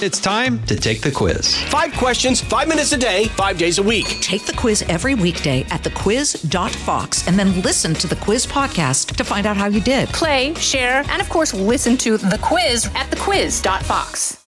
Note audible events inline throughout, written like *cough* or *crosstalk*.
It's time to take the quiz. Five questions, five minutes a day, five days a week. Take the quiz every weekday at thequiz.fox and then listen to the quiz podcast to find out how you did. Play, share, and of course, listen to the quiz at thequiz.fox.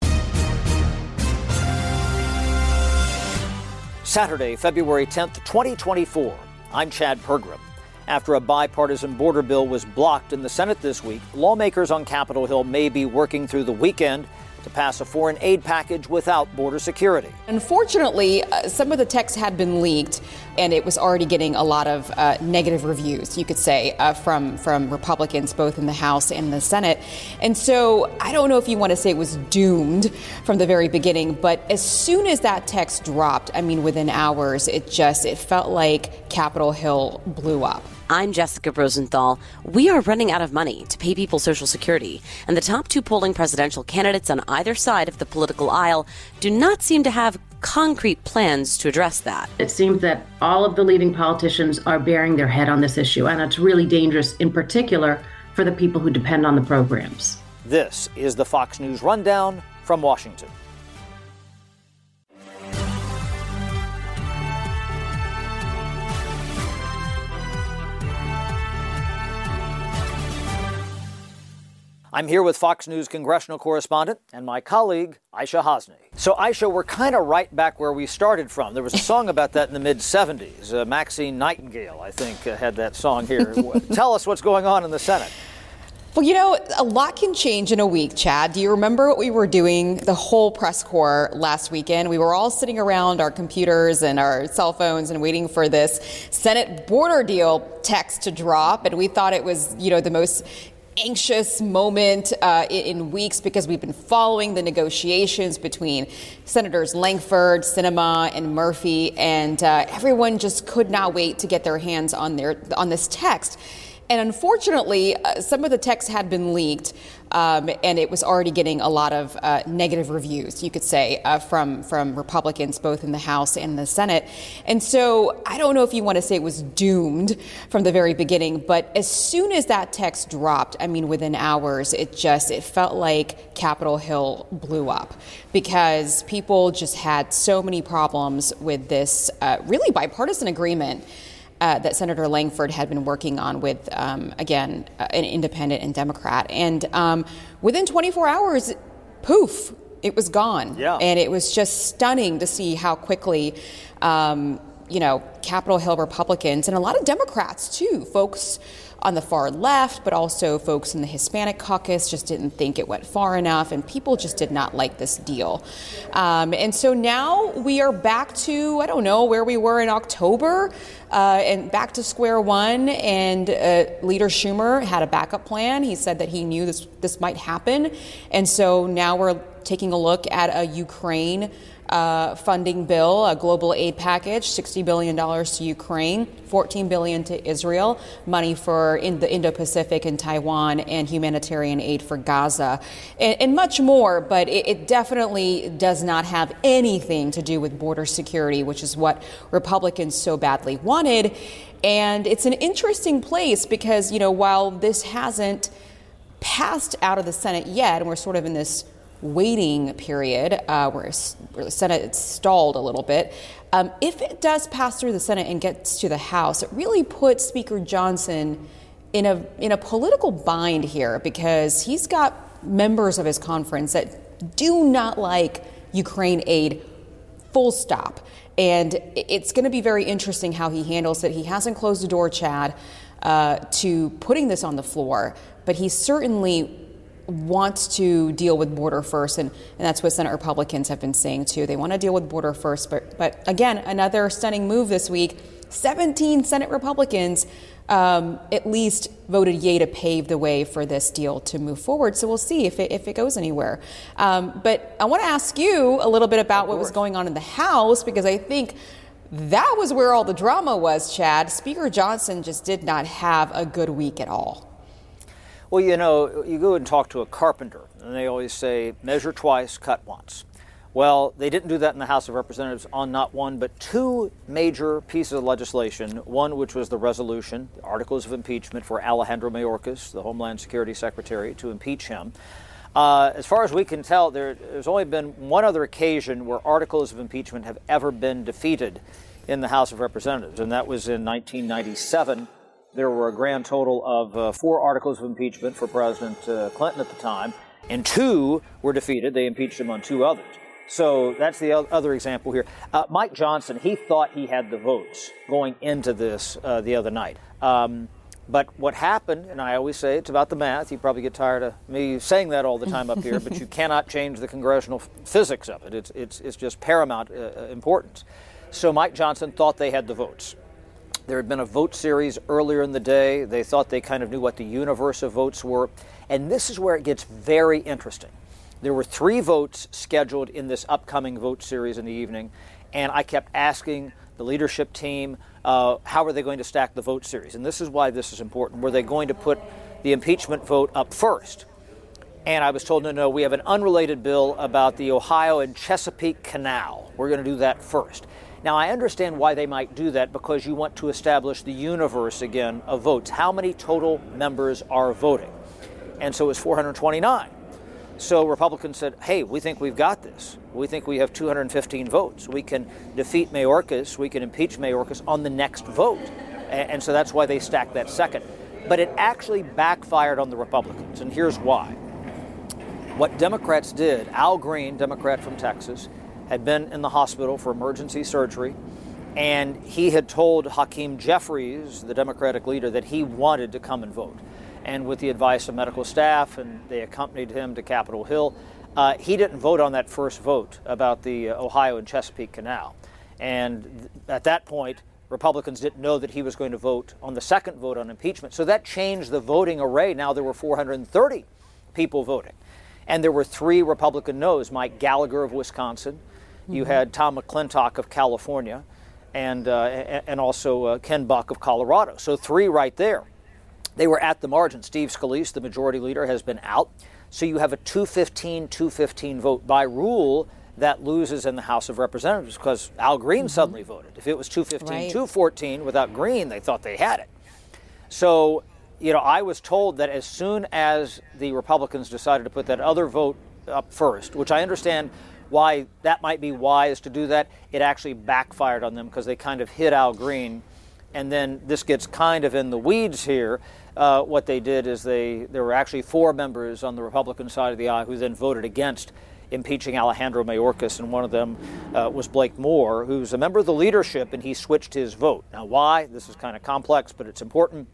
Saturday, February 10th, 2024. I'm Chad Pergram. After a bipartisan border bill was blocked in the Senate this week, lawmakers on Capitol Hill may be working through the weekend to pass a foreign aid package without border security. Unfortunately, uh, some of the text had been leaked, and it was already getting a lot of uh, negative reviews, you could say, uh, from from Republicans both in the House and the Senate. And so I don't know if you want to say it was doomed from the very beginning, but as soon as that text dropped, I mean, within hours, it just it felt like Capitol Hill blew up. I'm Jessica Rosenthal. We are running out of money to pay people Social Security, and the top two polling presidential candidates on either side of the political aisle do not seem to have concrete plans to address that. It seems that all of the leading politicians are bearing their head on this issue, and it's really dangerous, in particular, for the people who depend on the programs. This is the Fox News Rundown from Washington. I'm here with Fox News congressional correspondent and my colleague, Aishah Hasnie. So, Aishah, we're kind of right back where we started from. There was a song about that in the mid 70s. Uh, Maxine Nightingale, I think, uh, had that song here. *laughs* Tell us what's going on in the Senate. Well, you know, a lot can change in a week, Chad. Do you remember what we were doing the whole press corps last weekend? We were all sitting around our computers and our cell phones and waiting for this Senate border deal text to drop. And we thought it was, you know, the most anxious moment uh, in weeks because we've been following the negotiations between Senators Lankford, Sinema, and Murphy, and uh, everyone just could not wait to get their hands on their on this text. And unfortunately, uh, some of the text had been leaked, um, and it was already getting a lot of uh, negative reviews, you could say, uh, from from Republicans both in the House and the Senate. And so I don't know if you want to say it was doomed from the very beginning, but as soon as that text dropped, I mean, within hours, it just it felt like Capitol Hill blew up because people just had so many problems with this uh, really bipartisan agreement uh, that Senator Lankford had been working on with, um, again, uh, an independent and Democrat. And um, within 24 hours, poof, it was gone. Yeah. And it was just stunning to see how quickly. Um, you know, Capitol Hill Republicans and a lot of Democrats too, folks on the far left, but also folks in the Hispanic caucus just didn't think it went far enough, and people just did not like this deal. Um, and so now we are back to, I don't know, where we were in October. Uh, and back to square one. And uh, Leader Schumer had a backup plan. He said that he knew this this might happen, and so now we're taking a look at a Ukraine uh, funding bill, a global aid package, $60 billion to Ukraine, 14 billion to Israel, money for in the Indo-Pacific and Taiwan, and humanitarian aid for Gaza, and, and much more. But it, it definitely does not have anything to do with border security, which is what Republicans so badly wanted. And it's an interesting place because, you know, while this hasn't passed out of the Senate yet, and we're sort of in this waiting period uh, where, where, the Senate stalled a little bit. Um, if it does pass through the Senate and gets to the House, it really puts Speaker Johnson in a in a political bind here because he's got members of his conference that do not like Ukraine aid. Full stop. And it's going to be very interesting how he handles it. He hasn't closed the door, Chad, uh, to putting this on the floor, but he certainly wants to deal with border first, and, and that's what Senate Republicans have been saying too. They want to deal with border first, but but again, another stunning move this week. 17 Senate Republicans um, at least voted yay to pave the way for this deal to move forward. So we'll see if it, if it goes anywhere. Um, but I want to ask you a little bit about what was going on in the House because I think that was where all the drama was, Chad. Speaker Johnson just did not have a good week at all. Well, you know, you go and talk to a carpenter, and they always say, measure twice, cut once. Well, they didn't do that in the House of Representatives on not one, but two major pieces of legislation. One, which was the resolution, the articles of impeachment for Alejandro Mayorkas, the Homeland Security Secretary, to impeach him. Uh, as far as we can tell, there, there's only been one other occasion where articles of impeachment have ever been defeated in the House of Representatives, and that was in 1997. There were a grand total of uh, four articles of impeachment for President uh, Clinton at the time, and two were defeated. They impeached him on two others. So that's the other example here. Uh, Mike Johnson, he thought he had the votes going into this uh, the other night. Um, but what happened, and I always say it's about the math, you probably get tired of me saying that all the time up here, but you *laughs* cannot change the congressional physics of it. It's, it's, it's just paramount uh, uh, importance. So Mike Johnson thought they had the votes. There had been a vote series earlier in the day. They thought they kind of knew what the universe of votes were. And this is where it gets very interesting. There were three votes scheduled in this upcoming vote series in the evening, and I kept asking the leadership team, uh, how are they going to stack the vote series? And this is why this is important. Were they going to put the impeachment vote up first? And I was told, no, no, we have an unrelated bill about the Ohio and Chesapeake Canal. We're going to do that first. Now, I understand why they might do that because you want to establish the universe again of votes. How many total members are voting? And so it was 429. So Republicans said, hey, we think we've got this. We think we have 215 votes. We can defeat Mayorkas, we can impeach Mayorkas on the next vote. And so that's why they stacked that second. But it actually backfired on the Republicans, and here's why. What Democrats did, Al Green, Democrat from Texas, had been in the hospital for emergency surgery, and he had told Hakeem Jeffries, the Democratic leader, that he wanted to come and vote and with the advice of medical staff, and they accompanied him to Capitol Hill. Uh, he didn't vote on that first vote about the uh, Ohio and Chesapeake Canal. And th- at that point, Republicans didn't know that he was going to vote on the second vote on impeachment. So that changed the voting array. Now there were 430 people voting. And there were three Republican noes Mike Gallagher of Wisconsin, mm-hmm. you had Tom McClintock of California, and, uh, and also uh, Ken Buck of Colorado. So three right there. They were at the margin. Steve Scalise, the majority leader, has been out. So you have a 215 215 vote. By rule, that loses in the House of Representatives because Al Green mm-hmm. suddenly voted. If it was 215 right. 214 without Green, they thought they had it. So, you know, I was told that as soon as the Republicans decided to put that other vote up first, which I understand why that might be wise to do that, it actually backfired on them because they kind of hit Al Green. And then this gets kind of in the weeds here uh, what they did is they there were actually four members on the Republican side of the aisle who then voted against impeaching Alejandro Mayorkas, and one of them uh, was Blake Moore, who's a member of the leadership, and he switched his vote. Now, why? This is kind of complex, but it's important.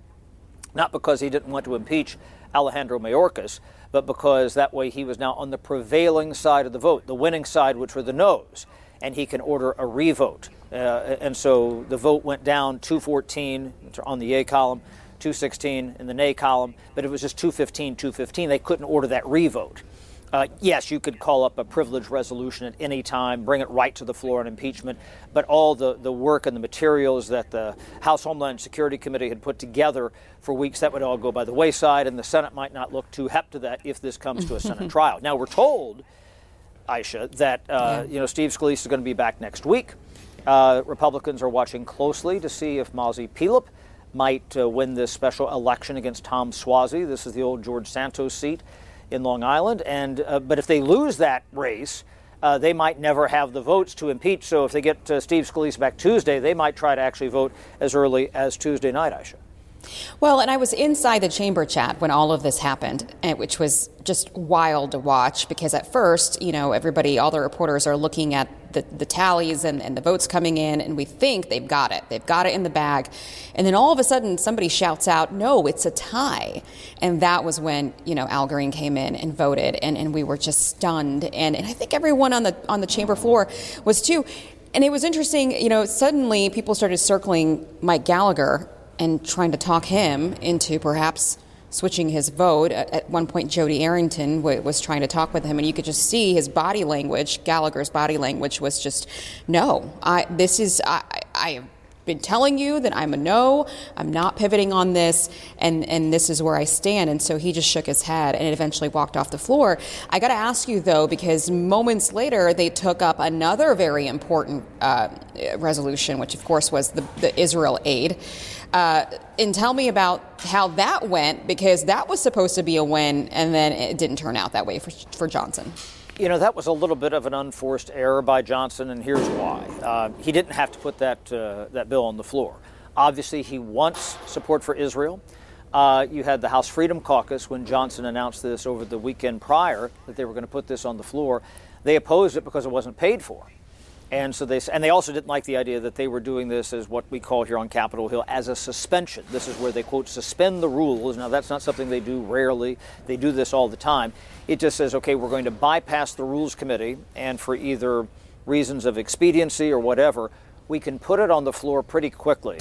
Not because he didn't want to impeach Alejandro Mayorkas, but because that way he was now on the prevailing side of the vote, the winning side, which were the noes, and he can order a revote. Uh, and so the vote went down 214 on the A column 216 in the nay column, but it was just 215, 215. They couldn't order that revote. Uh, yes, you could call up a privilege resolution at any time, bring it right to the floor on impeachment, but all the, the work and the materials that the House Homeland Security Committee had put together for weeks, that would all go by the wayside, and the Senate might not look too hep to that if this comes to a Senate *laughs* trial. Now, we're told, Aishah, that uh, yeah. you know Steve Scalise is going to be back next week. Uh, Republicans are watching closely to see if Mazi Pilip might uh, win this special election against Tom Suozzi. This is the old George Santos seat in Long Island. And uh, but if they lose that race, uh, they might never have the votes to impeach. So if they get uh, Steve Scalise back Tuesday, they might try to actually vote as early as Tuesday night. Aishah. Well, and I was inside the chamber Chad when all of this happened, eh, which was just wild to watch because at first, you know, everybody, all the reporters are looking at the, the tallies and, and the votes coming in, and we think they've got it. They've got it in the bag. And then all of a sudden, somebody shouts out, no, it's a tie. And that was when, you know, Al Green came in and voted, and, and we were just stunned. And, and I think everyone on the, on the chamber floor was too. And it was interesting, you know, suddenly people started circling Mike Gallagher and trying to talk him into perhaps switching his vote. At one point, Jody Arrington was trying to talk with him, and you could just see his body language. Gallagher's body language was just, "No, I, this is I, I been telling you that I'm a no. I'm not pivoting on this, and and this is where I stand. And so he just shook his head and eventually walked off the floor. I got to ask you though, because moments later they took up another very important uh, resolution, which of course was the, the Israel aid. Uh, and tell me about how that went, because that was supposed to be a win, and then it didn't turn out that way for for Johnson. You know, that was a little bit of an unforced error by Johnson, and here's why. Uh, he didn't have to put that, uh, that bill on the floor. Obviously, he wants support for Israel. Uh, you had the House Freedom Caucus when Johnson announced this over the weekend prior that they were going to put this on the floor. They opposed it because it wasn't paid for. And so they and they also didn't like the idea that they were doing this as what we call here on Capitol Hill as a suspension. This is where they quote suspend the rules. Now that's not something they do rarely. They do this all the time. It just says, okay, we're going to bypass the rules committee, and for either reasons of expediency or whatever, we can put it on the floor pretty quickly.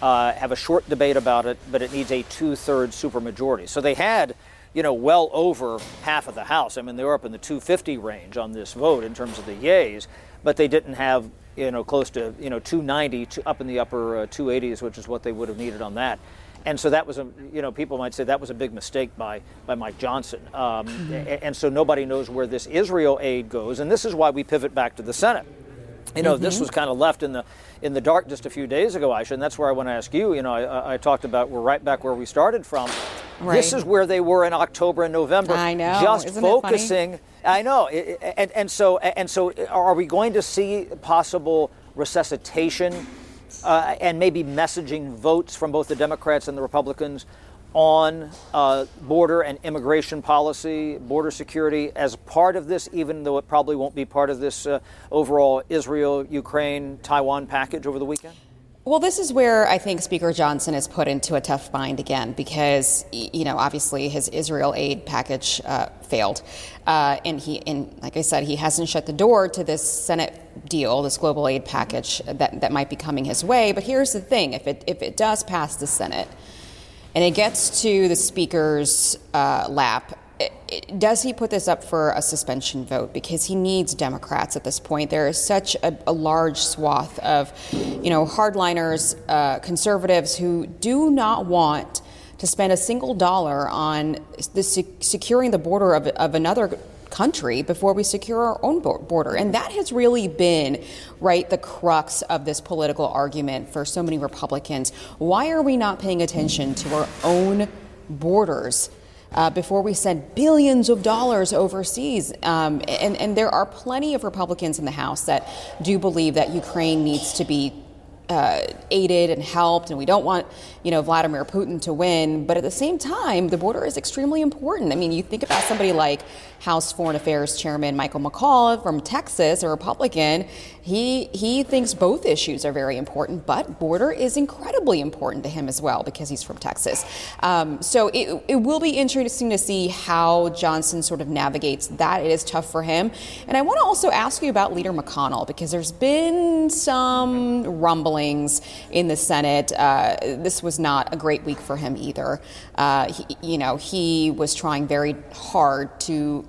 Uh, have a short debate about it, but it needs a two-thirds supermajority. So they had you know, well over half of the House. I mean, they were up in the 250 range on this vote in terms of the yays but they didn't have you know close to you know 290 to up in the upper uh, 280s, which is what they would have needed on that. And so that was a you know people might say that was a big mistake by by Mike Johnson. Um, mm-hmm. and, and so nobody knows where this Israel aid goes, and this is why we pivot back to the Senate. You know, mm-hmm. this was kind of left in the in the dark just a few days ago, Aishah, and that's where I want to ask you. You know, I, I talked about we're right back where we started from. Right. This is where they were in October and November. I know. Just Isn't focusing. I know, and, and so and so, are we going to see possible resuscitation uh, and maybe messaging votes from both the Democrats and the Republicans on uh, border and immigration policy, border security as part of this, even though it probably won't be part of this uh, overall Israel, Ukraine, Taiwan package over the weekend? Well, this is where I think Speaker Johnson is put into a tough bind again because, you know, obviously his Israel aid package uh, failed. Uh, and he, and like I said, he hasn't shut the door to this Senate deal, this global aid package that, that might be coming his way. But here's the thing if it, if it does pass the Senate and it gets to the Speaker's uh, lap, does he put this up for a suspension vote because he needs Democrats at this point? There is such a, a large swath of, you know, hardliners, uh, conservatives who do not want to spend a single dollar on the securing the border of, of another country before we secure our own border. And that has really been, right, the crux of this political argument for so many Republicans. Why are we not paying attention to our own borders? Uh, before we send billions of dollars overseas. Um, and, and there are plenty of Republicans in the House that do believe that Ukraine needs to be uh, aided and helped, and we don't want, you know, Vladimir Putin to win. But at the same time, the border is extremely important. I mean, you think about somebody like House Foreign Affairs Chairman Michael McCaul from Texas, a Republican. He he thinks both issues are very important, but border is incredibly important to him as well because he's from Texas. Um, so it, it will be interesting to see how Johnson sort of navigates that. It is tough for him, and I want to also ask you about Leader McConnell because there's been some rumblings in the Senate. Uh, this was not a great week for him either. Uh, he, you know, he was trying very hard to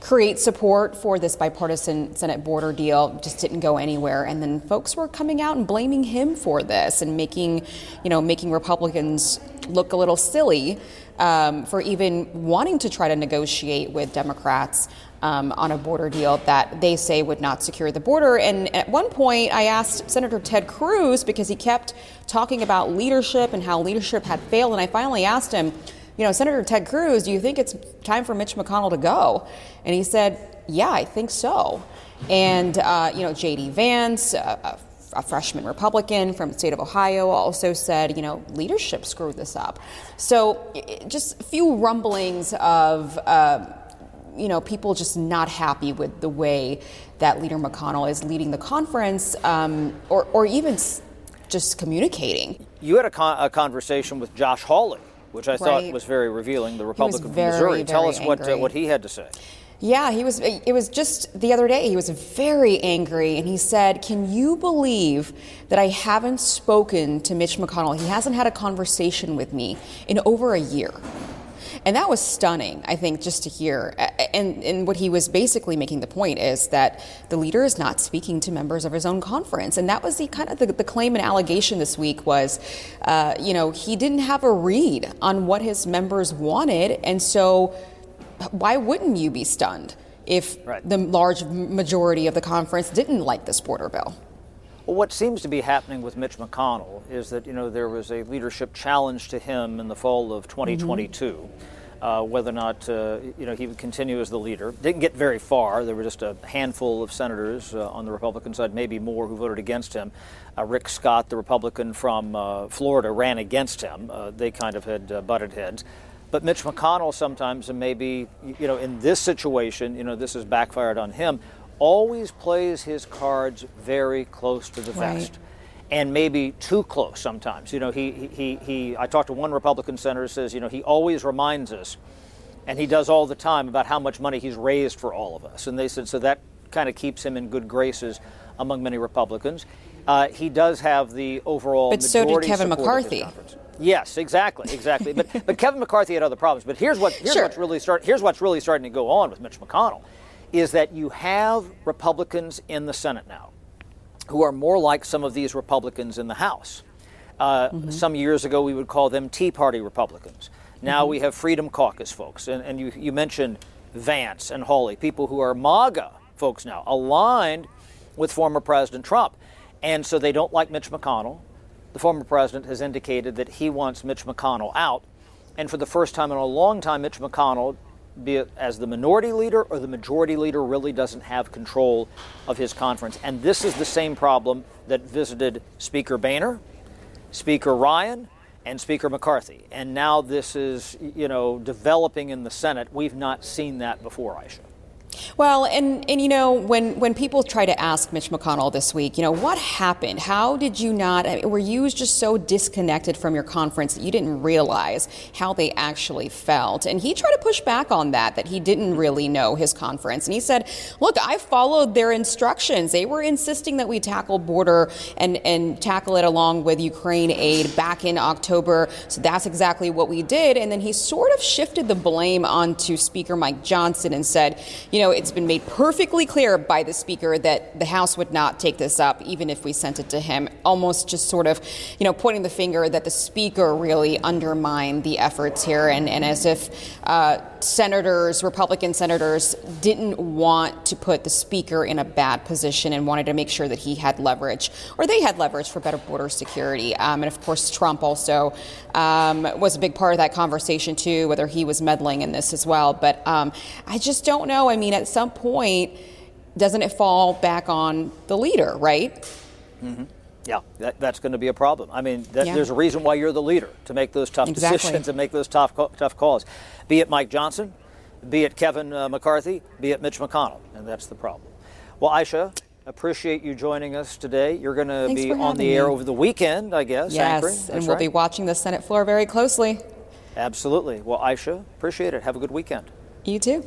create support for this bipartisan Senate border deal just didn't go anywhere. And then folks were coming out and blaming him for this and making, you know, making Republicans look a little silly um, for even wanting to try to negotiate with Democrats. Um, on a border deal that they say would not secure the border. And at one point, I asked Senator Ted Cruz because he kept talking about leadership and how leadership had failed. And I finally asked him, you know, Senator Ted Cruz, do you think it's time for Mitch McConnell to go? And he said, yeah, I think so. And, uh, you know, J.D. Vance, a, a freshman Republican from the state of Ohio, also said, you know, leadership screwed this up. So just a few rumblings of, uh, you know, people just not happy with the way that Leader McConnell is leading the conference um, or, or even just communicating. You had a, con- a conversation with Josh Hawley which I right. thought was very revealing. The Republican very, from Missouri. Tell us what uh, what he had to say. Yeah, he was. It was just the other day. He was very angry, and he said, "Can you believe that I haven't spoken to Mitch McConnell? He hasn't had a conversation with me in over a year." And that was stunning, I think, just to hear. And, and what he was basically making the point is that the leader is not speaking to members of his own conference. And that was the kind of the, the claim and allegation this week was, uh, you know, he didn't have a read on what his members wanted. And so why wouldn't you be stunned if right. the large majority of the conference didn't like this border bill? Well, what seems to be happening with Mitch McConnell is that you know there was a leadership challenge to him in the fall of 2022. Mm-hmm. Uh, whether or not uh, you know he would continue as the leader. Didn't get very far. There were just a handful of senators uh, on the Republican side, maybe more, who voted against him. Uh, Rick Scott, the Republican from uh, Florida, ran against him. Uh, they kind of had butted heads. But Mitch McConnell sometimes, and maybe you know in this situation, you know this has backfired on him always plays his cards very close to the vest. Right. And maybe too close sometimes. You know, he, he, he, I talked to one Republican senator who says, you know, he always reminds us, and he does all the time, about how much money he's raised for all of us. And they said, so that kind of keeps him in good graces among many Republicans. Uh, he does have the overall. But so did Kevin McCarthy. Yes, exactly, exactly. but but Kevin McCarthy had other problems. But here's what here's sure. what's really start here's what's really starting to go on with Mitch McConnell is that you have Republicans in the Senate now who are more like some of these Republicans in the House. Uh, mm-hmm. Some years ago, we would call them Tea Party Republicans. Now mm-hmm. we have Freedom Caucus folks. And, and you, you mentioned Vance and Hawley, people who are MAGA folks now, aligned with former President Trump. And so they don't like Mitch McConnell. The former president has indicated that he wants Mitch McConnell out. And for the first time in a long time, Mitch McConnell be it as the minority leader or the majority leader, really doesn't have control of his conference. And this is the same problem that visited Speaker Boehner, Speaker Ryan, and Speaker McCarthy. And now this is, you know, developing in the Senate. We've not seen that before, Aishah. Well, and, and you know, when, when people try to ask Mitch McConnell this week, you know, what happened? How did you not, I mean, were you just so disconnected from your conference that you didn't realize how they actually felt? And he tried to push back on that, that he didn't really know his conference. And he said, look, I followed their instructions. They were insisting that we tackle border and, and tackle it along with Ukraine aid back in October. So that's exactly what we did. And then he sort of shifted the blame onto Speaker Mike Johnson and said, you know, know, it's been made perfectly clear by the Speaker that the House would not take this up, even if we sent it to him. Almost just sort of, you know, pointing the finger that the Speaker really undermined the efforts here, and, and as if uh, senators, Republican senators, didn't want to put the Speaker in a bad position and wanted to make sure that he had leverage, or they had leverage for better border security. Um, and of course, Trump also um, was a big part of that conversation, too, whether he was meddling in this as well. But um, I just don't know. I mean, at some point, doesn't it fall back on the leader, right? Mm-hmm. Yeah, that, that's going to be a problem. I mean, that, yeah. there's a reason why you're the leader to make those tough exactly. decisions and make those tough tough calls. Be it Mike Johnson, be it Kevin uh, McCarthy, be it Mitch McConnell, and that's the problem. Well, Aishah, appreciate you joining us today. You're going to be on the air over the weekend, I guess. Yes, and we'll right. be watching the Senate floor very closely. Absolutely. Well, Aishah, appreciate it. Have a good weekend. You too.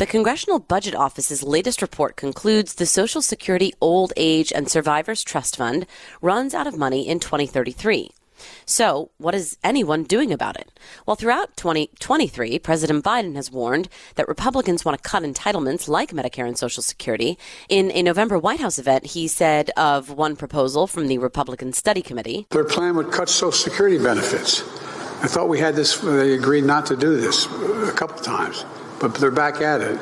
The Congressional Budget Office's latest report concludes the Social Security Old Age and Survivors Trust Fund runs out of money in 2033. So, what is anyone doing about it? Well, throughout 2023, President Biden has warned that Republicans want to cut entitlements like Medicare and Social Security. In a November White House event, he said of one proposal from the Republican Study Committee Their plan would cut Social Security benefits. I thought we had this, they agreed not to do this a couple times but they're back at it.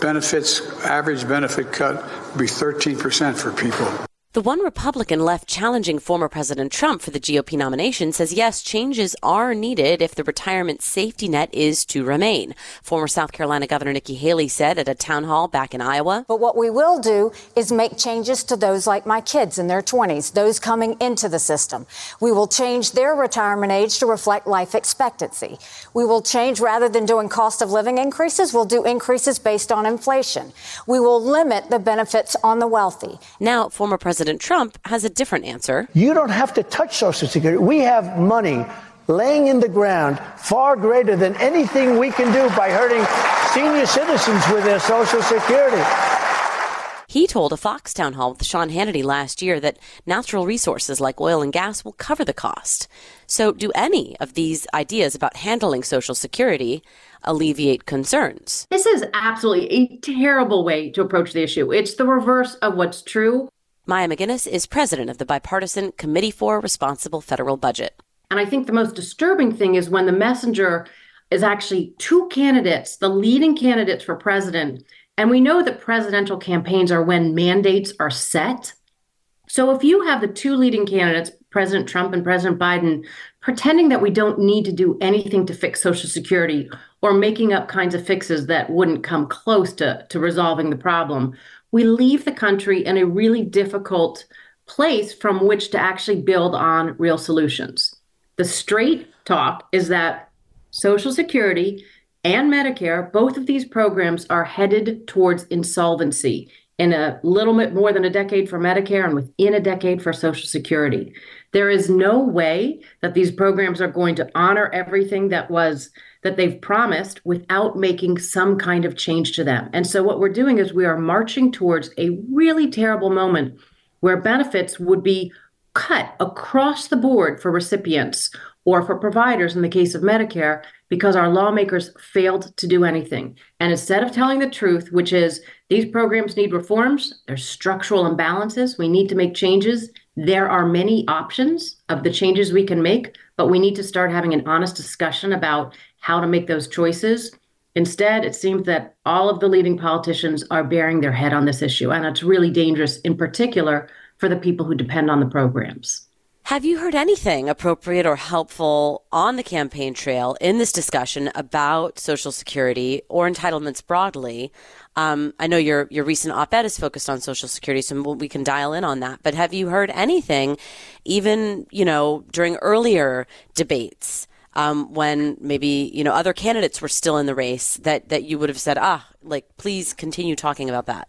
Benefits, average benefit cut would be 13% for people. The one Republican left challenging former President Trump for the GOP nomination says yes, changes are needed if the retirement safety net is to remain. Former South Carolina Governor Nikki Haley said at a town hall back in Iowa. But what we will do is make changes to those like my kids in their 20s, those coming into the system. We will change their retirement age to reflect life expectancy. We will change rather than doing cost of living increases, we'll do increases based on inflation. We will limit the benefits on the wealthy. Now, former President President Trump has a different answer. You don't have to touch Social Security. We have money laying in the ground far greater than anything we can do by hurting senior citizens with their Social Security. He told a Fox town hall with Sean Hannity last year that natural resources like oil and gas will cover the cost. So, do any of these ideas about handling Social Security alleviate concerns? This is absolutely a terrible way to approach the issue. It's the reverse of what's true. Maya MacGuineas is president of the bipartisan Committee for Responsible Federal Budget. And I think the most disturbing thing is when the messenger is actually two candidates, the leading candidates for president. And we know that presidential campaigns are when mandates are set. So if you have the two leading candidates, President Trump and President Biden, pretending that we don't need to do anything to fix Social Security or making up kinds of fixes that wouldn't come close to, to resolving the problem, we leave the country in a really difficult place from which to actually build on real solutions. The straight talk is that Social Security and Medicare, both of these programs are headed towards insolvency in a little bit more than a decade for Medicare and within a decade for Social Security. There is no way that these programs are going to honor everything that was that they've promised without making some kind of change to them. And so what we're doing is we are marching towards a really terrible moment where benefits would be cut across the board for recipients or for providers in the case of Medicare because our lawmakers failed to do anything. And instead of telling the truth, which is these programs need reforms, there's structural imbalances, we need to make changes. There are many options of the changes we can make, but we need to start having an honest discussion about how to make those choices. Instead, it seems that all of the leading politicians are bearing their head on this issue, and it's really dangerous, in particular, for the people who depend on the programs. Have you heard anything appropriate or helpful on the campaign trail in this discussion about Social Security or entitlements broadly? Um, I know your your recent op-ed is focused on Social Security, so we can dial in on that. But have you heard anything, even you know during earlier debates? um, when maybe you know other candidates were still in the race that that you would have said ah like please continue talking about that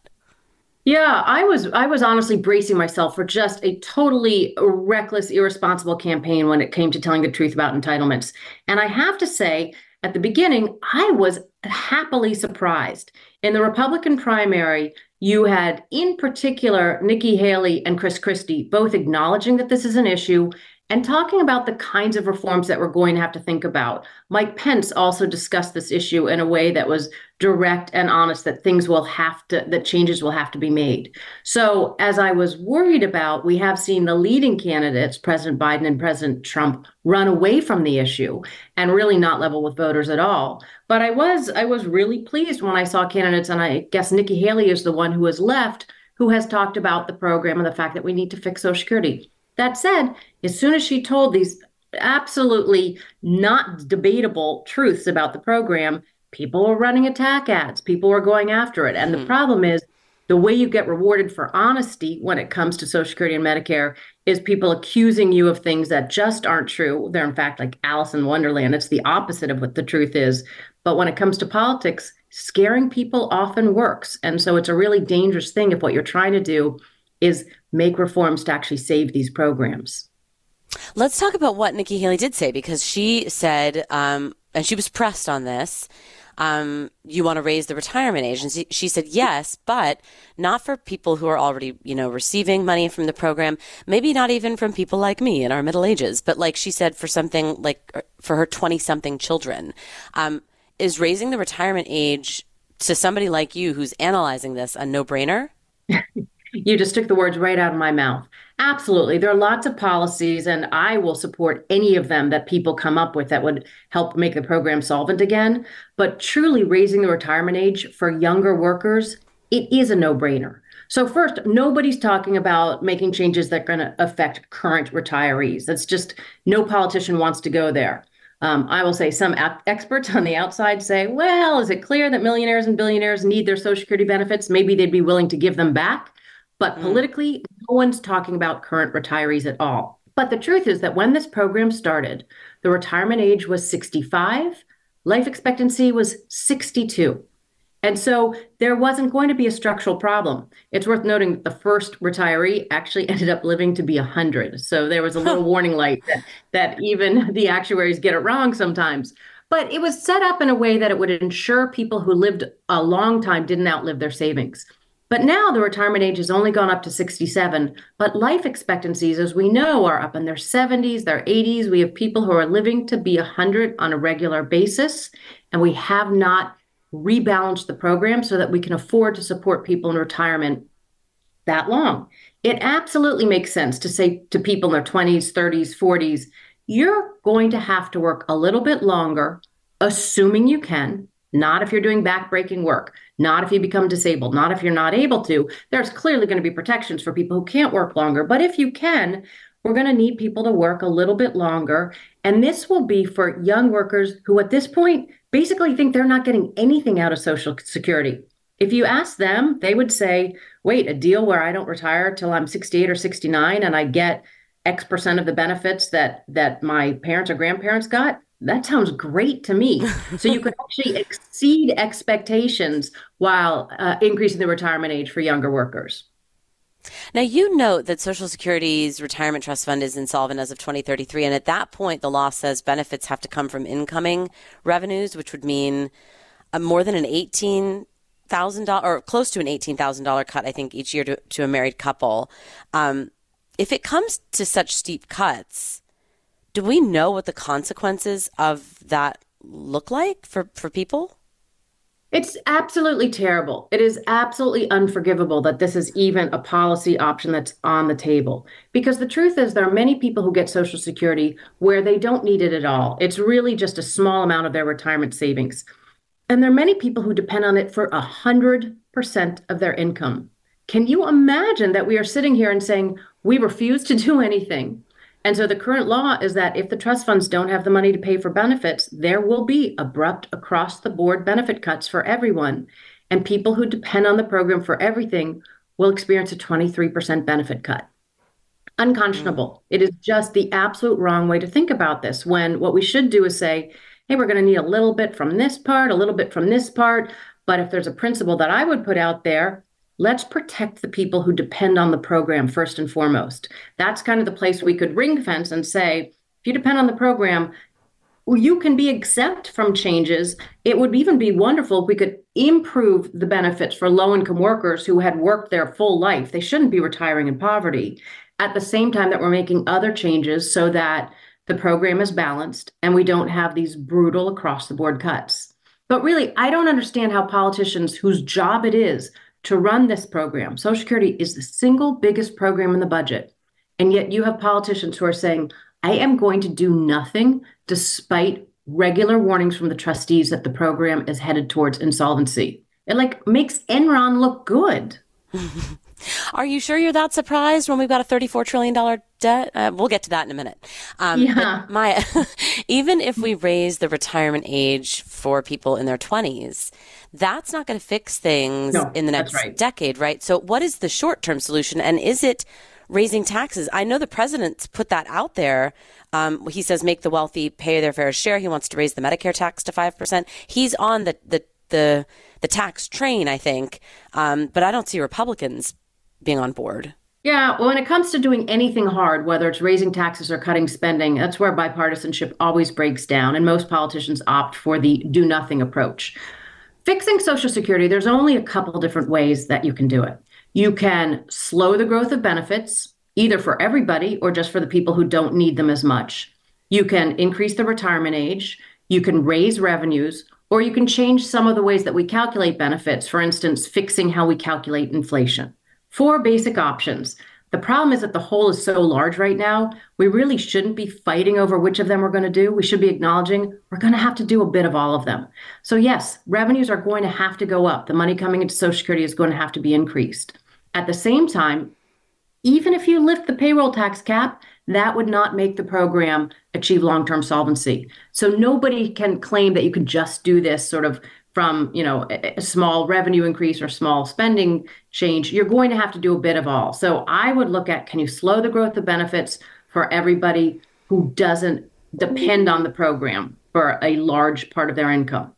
yeah i was i was honestly bracing myself for just a totally reckless irresponsible campaign when it came to telling the truth about entitlements. And i have to say at the beginning i was happily surprised. In the republican primary you had in particular nikki haley and chris christie both acknowledging that this is an issue and talking about the kinds of reforms that we're going to have to think about. Mike Pence also discussed this issue in a way that was direct and honest that things will have to, that changes will have to be made. So, as I was worried about, we have seen the leading candidates, President Biden and President Trump, run away from the issue and really not level with voters at all. But I was, I was really pleased when I saw candidates, and I guess Nikki Haley is the one who has left, who has talked about the program and the fact that we need to fix Social Security. That said, as soon as she told these absolutely not debatable truths about the program, people were running attack ads. People were going after it. And mm-hmm. the hmm. problem is the way you get rewarded for honesty when it comes to Social Security and Medicare is people accusing you of things that just aren't true. They're, in fact, like Alice in Wonderland. It's the opposite of what the truth is. But when it comes to politics, scaring people often works. And so it's a really dangerous thing if what you're trying to do is make reforms to actually save these programs. Let's talk about what Nikki Haley did say because she said, um, and she was pressed on this. Um, you want to raise the retirement age, and she, she said yes, but not for people who are already, you know, receiving money from the program. Maybe not even from people like me in our middle ages, but like she said, for something like for her twenty-something children, um, is raising the retirement age to somebody like you who's analyzing this a no-brainer? *laughs* You just took the words right out of my mouth. Absolutely. There are lots of policies, and I will support any of them that people come up with that would help make the program solvent again. But truly raising the retirement age for younger workers, it is a no brainer. So, first, nobody's talking about making changes that are going to affect current retirees. That's just no politician wants to go there. Um, I will say some experts on the outside say, well, is it clear that millionaires and billionaires need their Social Security benefits? Maybe they'd be willing to give them back. But mm. politically, no one's talking about current retirees at all. But the truth is that when this program started, the retirement age was 65, life expectancy was 62. And so there wasn't going to be a structural problem. It's worth noting that the first retiree actually *laughs* ended up living to be 100. So there was a little warning light that, that even *laughs* the actuaries get it wrong sometimes. But it was set up in a way that it would ensure people who lived a long time didn't outlive their savings. But now the retirement age has only gone up to 67, but life expectancies, as we know, are up in their 70s, their 80s. We have people who are living to be 100 on a regular basis, and we have not rebalance the program so that we can afford to support people in retirement that long. It absolutely makes sense to say to people in their 20s, 30s, 40s, you're going to have to work a little bit longer, assuming you can, not if you're doing backbreaking work, not if you become disabled, not if you're not able to. There's clearly going to be protections for people who can't work longer. But if you can, we're going to need people to work a little bit longer. And this will be for young workers who, at this point, basically think they're not getting anything out of Social Security. If you ask them, they would say, wait, a deal where I don't retire till I'm 68 or 69 and I get X percent of the benefits that that my parents or grandparents got, that sounds great to me. so you could *laughs* actually exceed expectations while uh, increasing the retirement age for younger workers. Now, you note that Social Security's retirement trust fund is insolvent as of 2033. And at that point, the law says benefits have to come from incoming revenues, which would mean uh, more than an $18,000 or close to an $18,000 cut, I think, each year to, to a married couple. Um, if it comes to such steep cuts, do we know what the consequences of that look like for, for people? It's absolutely terrible. It is absolutely unforgivable that this is even a policy option that's on the table. Because the truth is, there are many people who get Social Security where they don't need it at all. It's really just a small amount of their retirement savings. And there are many people who depend on it for 100% of their income. Can you imagine that we are sitting here and saying, we refuse to do anything? And so the current law is that if the trust funds don't have the money to pay for benefits, there will be abrupt across the board benefit cuts for everyone. And people who depend on the program for everything will experience a 23% benefit cut. Unconscionable. Mm. It is just the absolute wrong way to think about this when what we should do is say, hey, we're going to need a little bit from this part, a little bit from this part. But if there's a principle that I would put out there, let's protect the people who depend on the program first and foremost. That's kind of the place we could ring fence and say, if you depend on the program, you can be exempt from changes. It would even be wonderful if we could improve the benefits for low income workers who had worked their full life. They shouldn't be retiring in poverty. At the same time, that we're making other changes so that the program is balanced and we don't have these brutal across the board cuts. But really, I don't understand how politicians whose job it is to run this program. Social Security is the single biggest program in the budget. And yet you have politicians who are saying, I am going to do nothing despite regular warnings from the trustees that the program is headed towards insolvency. It like makes Enron look good. *laughs* Are you sure you're that surprised when we've got a $34 trillion debt? Uh, we'll get to that in a minute. Um, yeah. Maya, *laughs* even if we raise the retirement age for people in their 20s, that's not going to fix things no, in the next right. decade, right? So, what is the short term solution? And is it raising taxes? I know the president's put that out there. Um, he says make the wealthy pay their fair share. He wants to raise the Medicare tax to 5%. He's on the, the, the, the tax train, I think. Um, but I don't see Republicans being on board. Yeah, well, when it comes to doing anything hard, whether it's raising taxes or cutting spending, that's where bipartisanship always breaks down. And most politicians opt for the do nothing approach. Fixing Social Security, there's only a couple different ways that you can do it. You can slow the growth of benefits, either for everybody or just for the people who don't need them as much. You can increase the retirement age. You can raise revenues, or you can change some of the ways that we calculate benefits, for instance, fixing how we calculate inflation. Four basic options. The problem is that the hole is so large right now, we really shouldn't be fighting over which of them we're going to do. We should be acknowledging we're going to have to do a bit of all of them. So, yes, revenues are going to have to go up. The money coming into Social Security is going to have to be increased. At the same time, even if you lift the payroll tax cap, that would not make the program achieve long-term solvency. So nobody can claim that you can just do this sort of from, you know, a, a small revenue increase or small spending change. You're going to have to do a bit of all. So I would look at can you slow the growth of benefits for everybody who doesn't depend on the program for a large part of their income?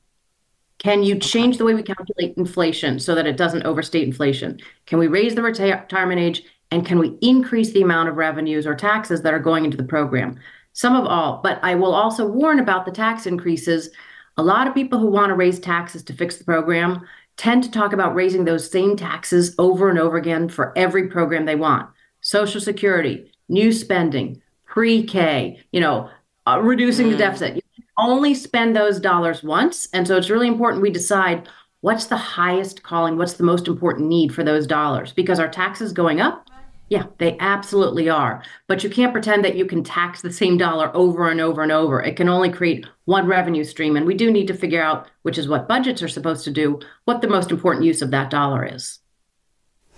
Can you change the way we calculate inflation so that it doesn't overstate inflation? Can we raise the retirement age and can we increase the amount of revenues or taxes that are going into the program? Some of all, but I will also warn about the tax increases. A lot of people who want to raise taxes to fix the program tend to talk about raising those same taxes over and over again for every program they want. Social Security, new spending, pre-K, you know, uh, reducing mm. the deficit. You only spend those dollars once, and so it's really important we decide what's the highest calling, what's the most important need for those dollars because our taxes going up yeah, they absolutely are. But you can't pretend that you can tax the same dollar over and over and over. It can only create one revenue stream. And we do need to figure out, which is what budgets are supposed to do, what the most important use of that dollar is.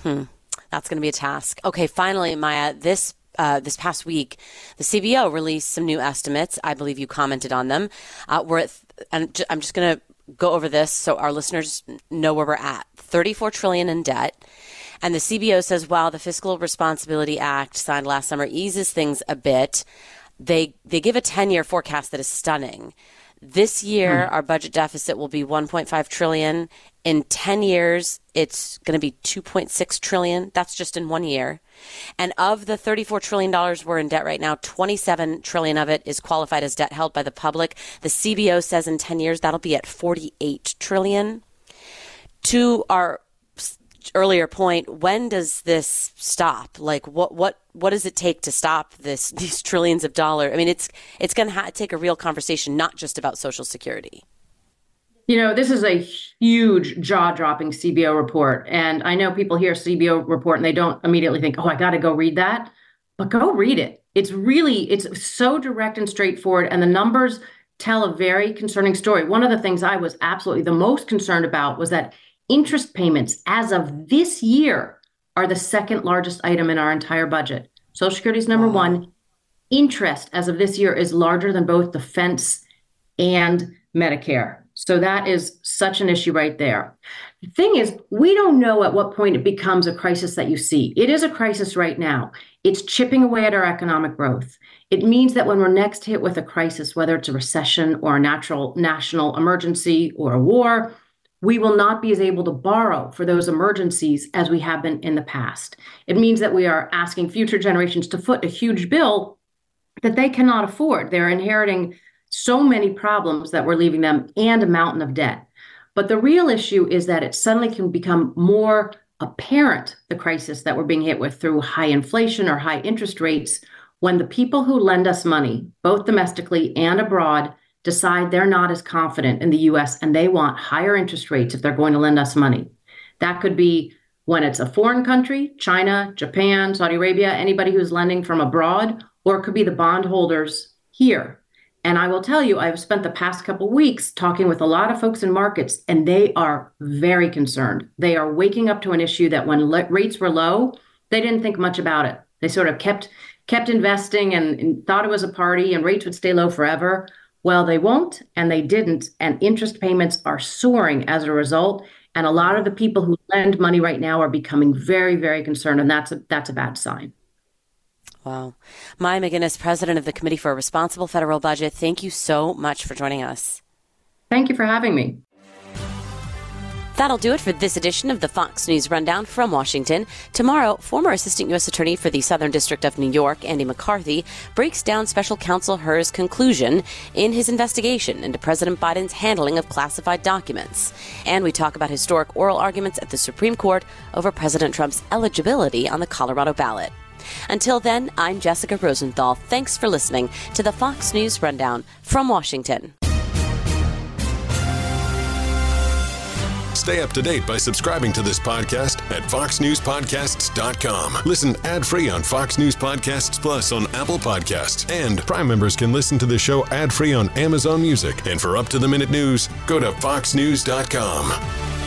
Hmm. That's going to be a task. Okay, finally, Maya, this uh, this past week, the CBO released some new estimates. I believe you commented on them. Uh, we're at, and I'm just going to go over this so our listeners know where we're at. 34 trillion in debt. And the CBO says while the Fiscal Responsibility Act signed last summer eases things a bit, they they give a 10-year forecast that is stunning. This year hmm. our budget deficit will be 1.5 trillion. In 10 years it's going to be 2.6 trillion. That's just in one year. And of the 34 trillion dollars we're in debt right now, 27 trillion of it is qualified as debt held by the public. The CBO says in 10 years that'll be at 48 trillion. To our earlier point, when does this stop? Like, what what what does it take to stop this *laughs* these trillions of dollars? I mean, it's it's going to ha- take a real conversation, not just about Social Security. You know, this is a huge jaw dropping CBO report. And I know people hear CBO report and they don't immediately think, oh, I got to go read that. But go read it. It's really, it's so direct and straightforward. And the numbers tell a very concerning story. One of the things I was absolutely the most concerned about was that Interest payments as of this year are the second largest item in our entire budget. Social Security is number wow. one. Interest as of this year is larger than both defense and Medicare. So that is such an issue right there. The thing is, we don't know at what point it becomes a crisis that you see. It is a crisis right now. It's chipping away at our economic growth. It means that when we're next hit with a crisis, whether it's a recession or a natural national emergency or a war, we will not be as able to borrow for those emergencies as we have been in the past. It means that we are asking future generations to foot a huge bill that they cannot afford. They're inheriting so many problems that we're leaving them and a mountain of debt. But the real issue is that it suddenly can become more apparent the crisis that we're being hit with through high inflation or high interest rates when the people who lend us money, both domestically and abroad, decide they're not as confident in the US and they want higher interest rates if they're going to lend us money. That could be when it's a foreign country, China, Japan, Saudi Arabia, anybody who's lending from abroad, or it could be the bondholders here. And I will tell you, I've spent the past couple weeks talking with a lot of folks in markets, and they are very concerned. They are waking up to an issue that when le- rates were low, they didn't think much about it. They sort of kept kept investing and, and thought it was a party, and rates would stay low forever. Well, they won't, and they didn't, and interest payments are soaring as a result. And a lot of the people who lend money right now are becoming very, very concerned, and that's a that's a bad sign. Wow. Maya MacGuineas, president of the Committee for a Responsible Federal Budget, thank you so much for joining us. Thank you for having me. That'll do it for this edition of the Fox News Rundown from Washington. Tomorrow, former Assistant U.S. Attorney for the Southern District of New York, Andy McCarthy, breaks down Special Counsel Hur's conclusion in his investigation into President Biden's handling of classified documents. And we talk about historic oral arguments at the Supreme Court over President Trump's eligibility on the Colorado ballot. Until then, I'm Jessica Rosenthal. Thanks for listening to the Fox News Rundown from Washington. Stay up to date by subscribing to this podcast at foxnewspodcasts.com. Listen ad-free on Fox News Podcasts Plus on Apple Podcasts. And Prime members can listen to the show ad-free on Amazon Music. And for up-to-the-minute news, go to foxnews.com.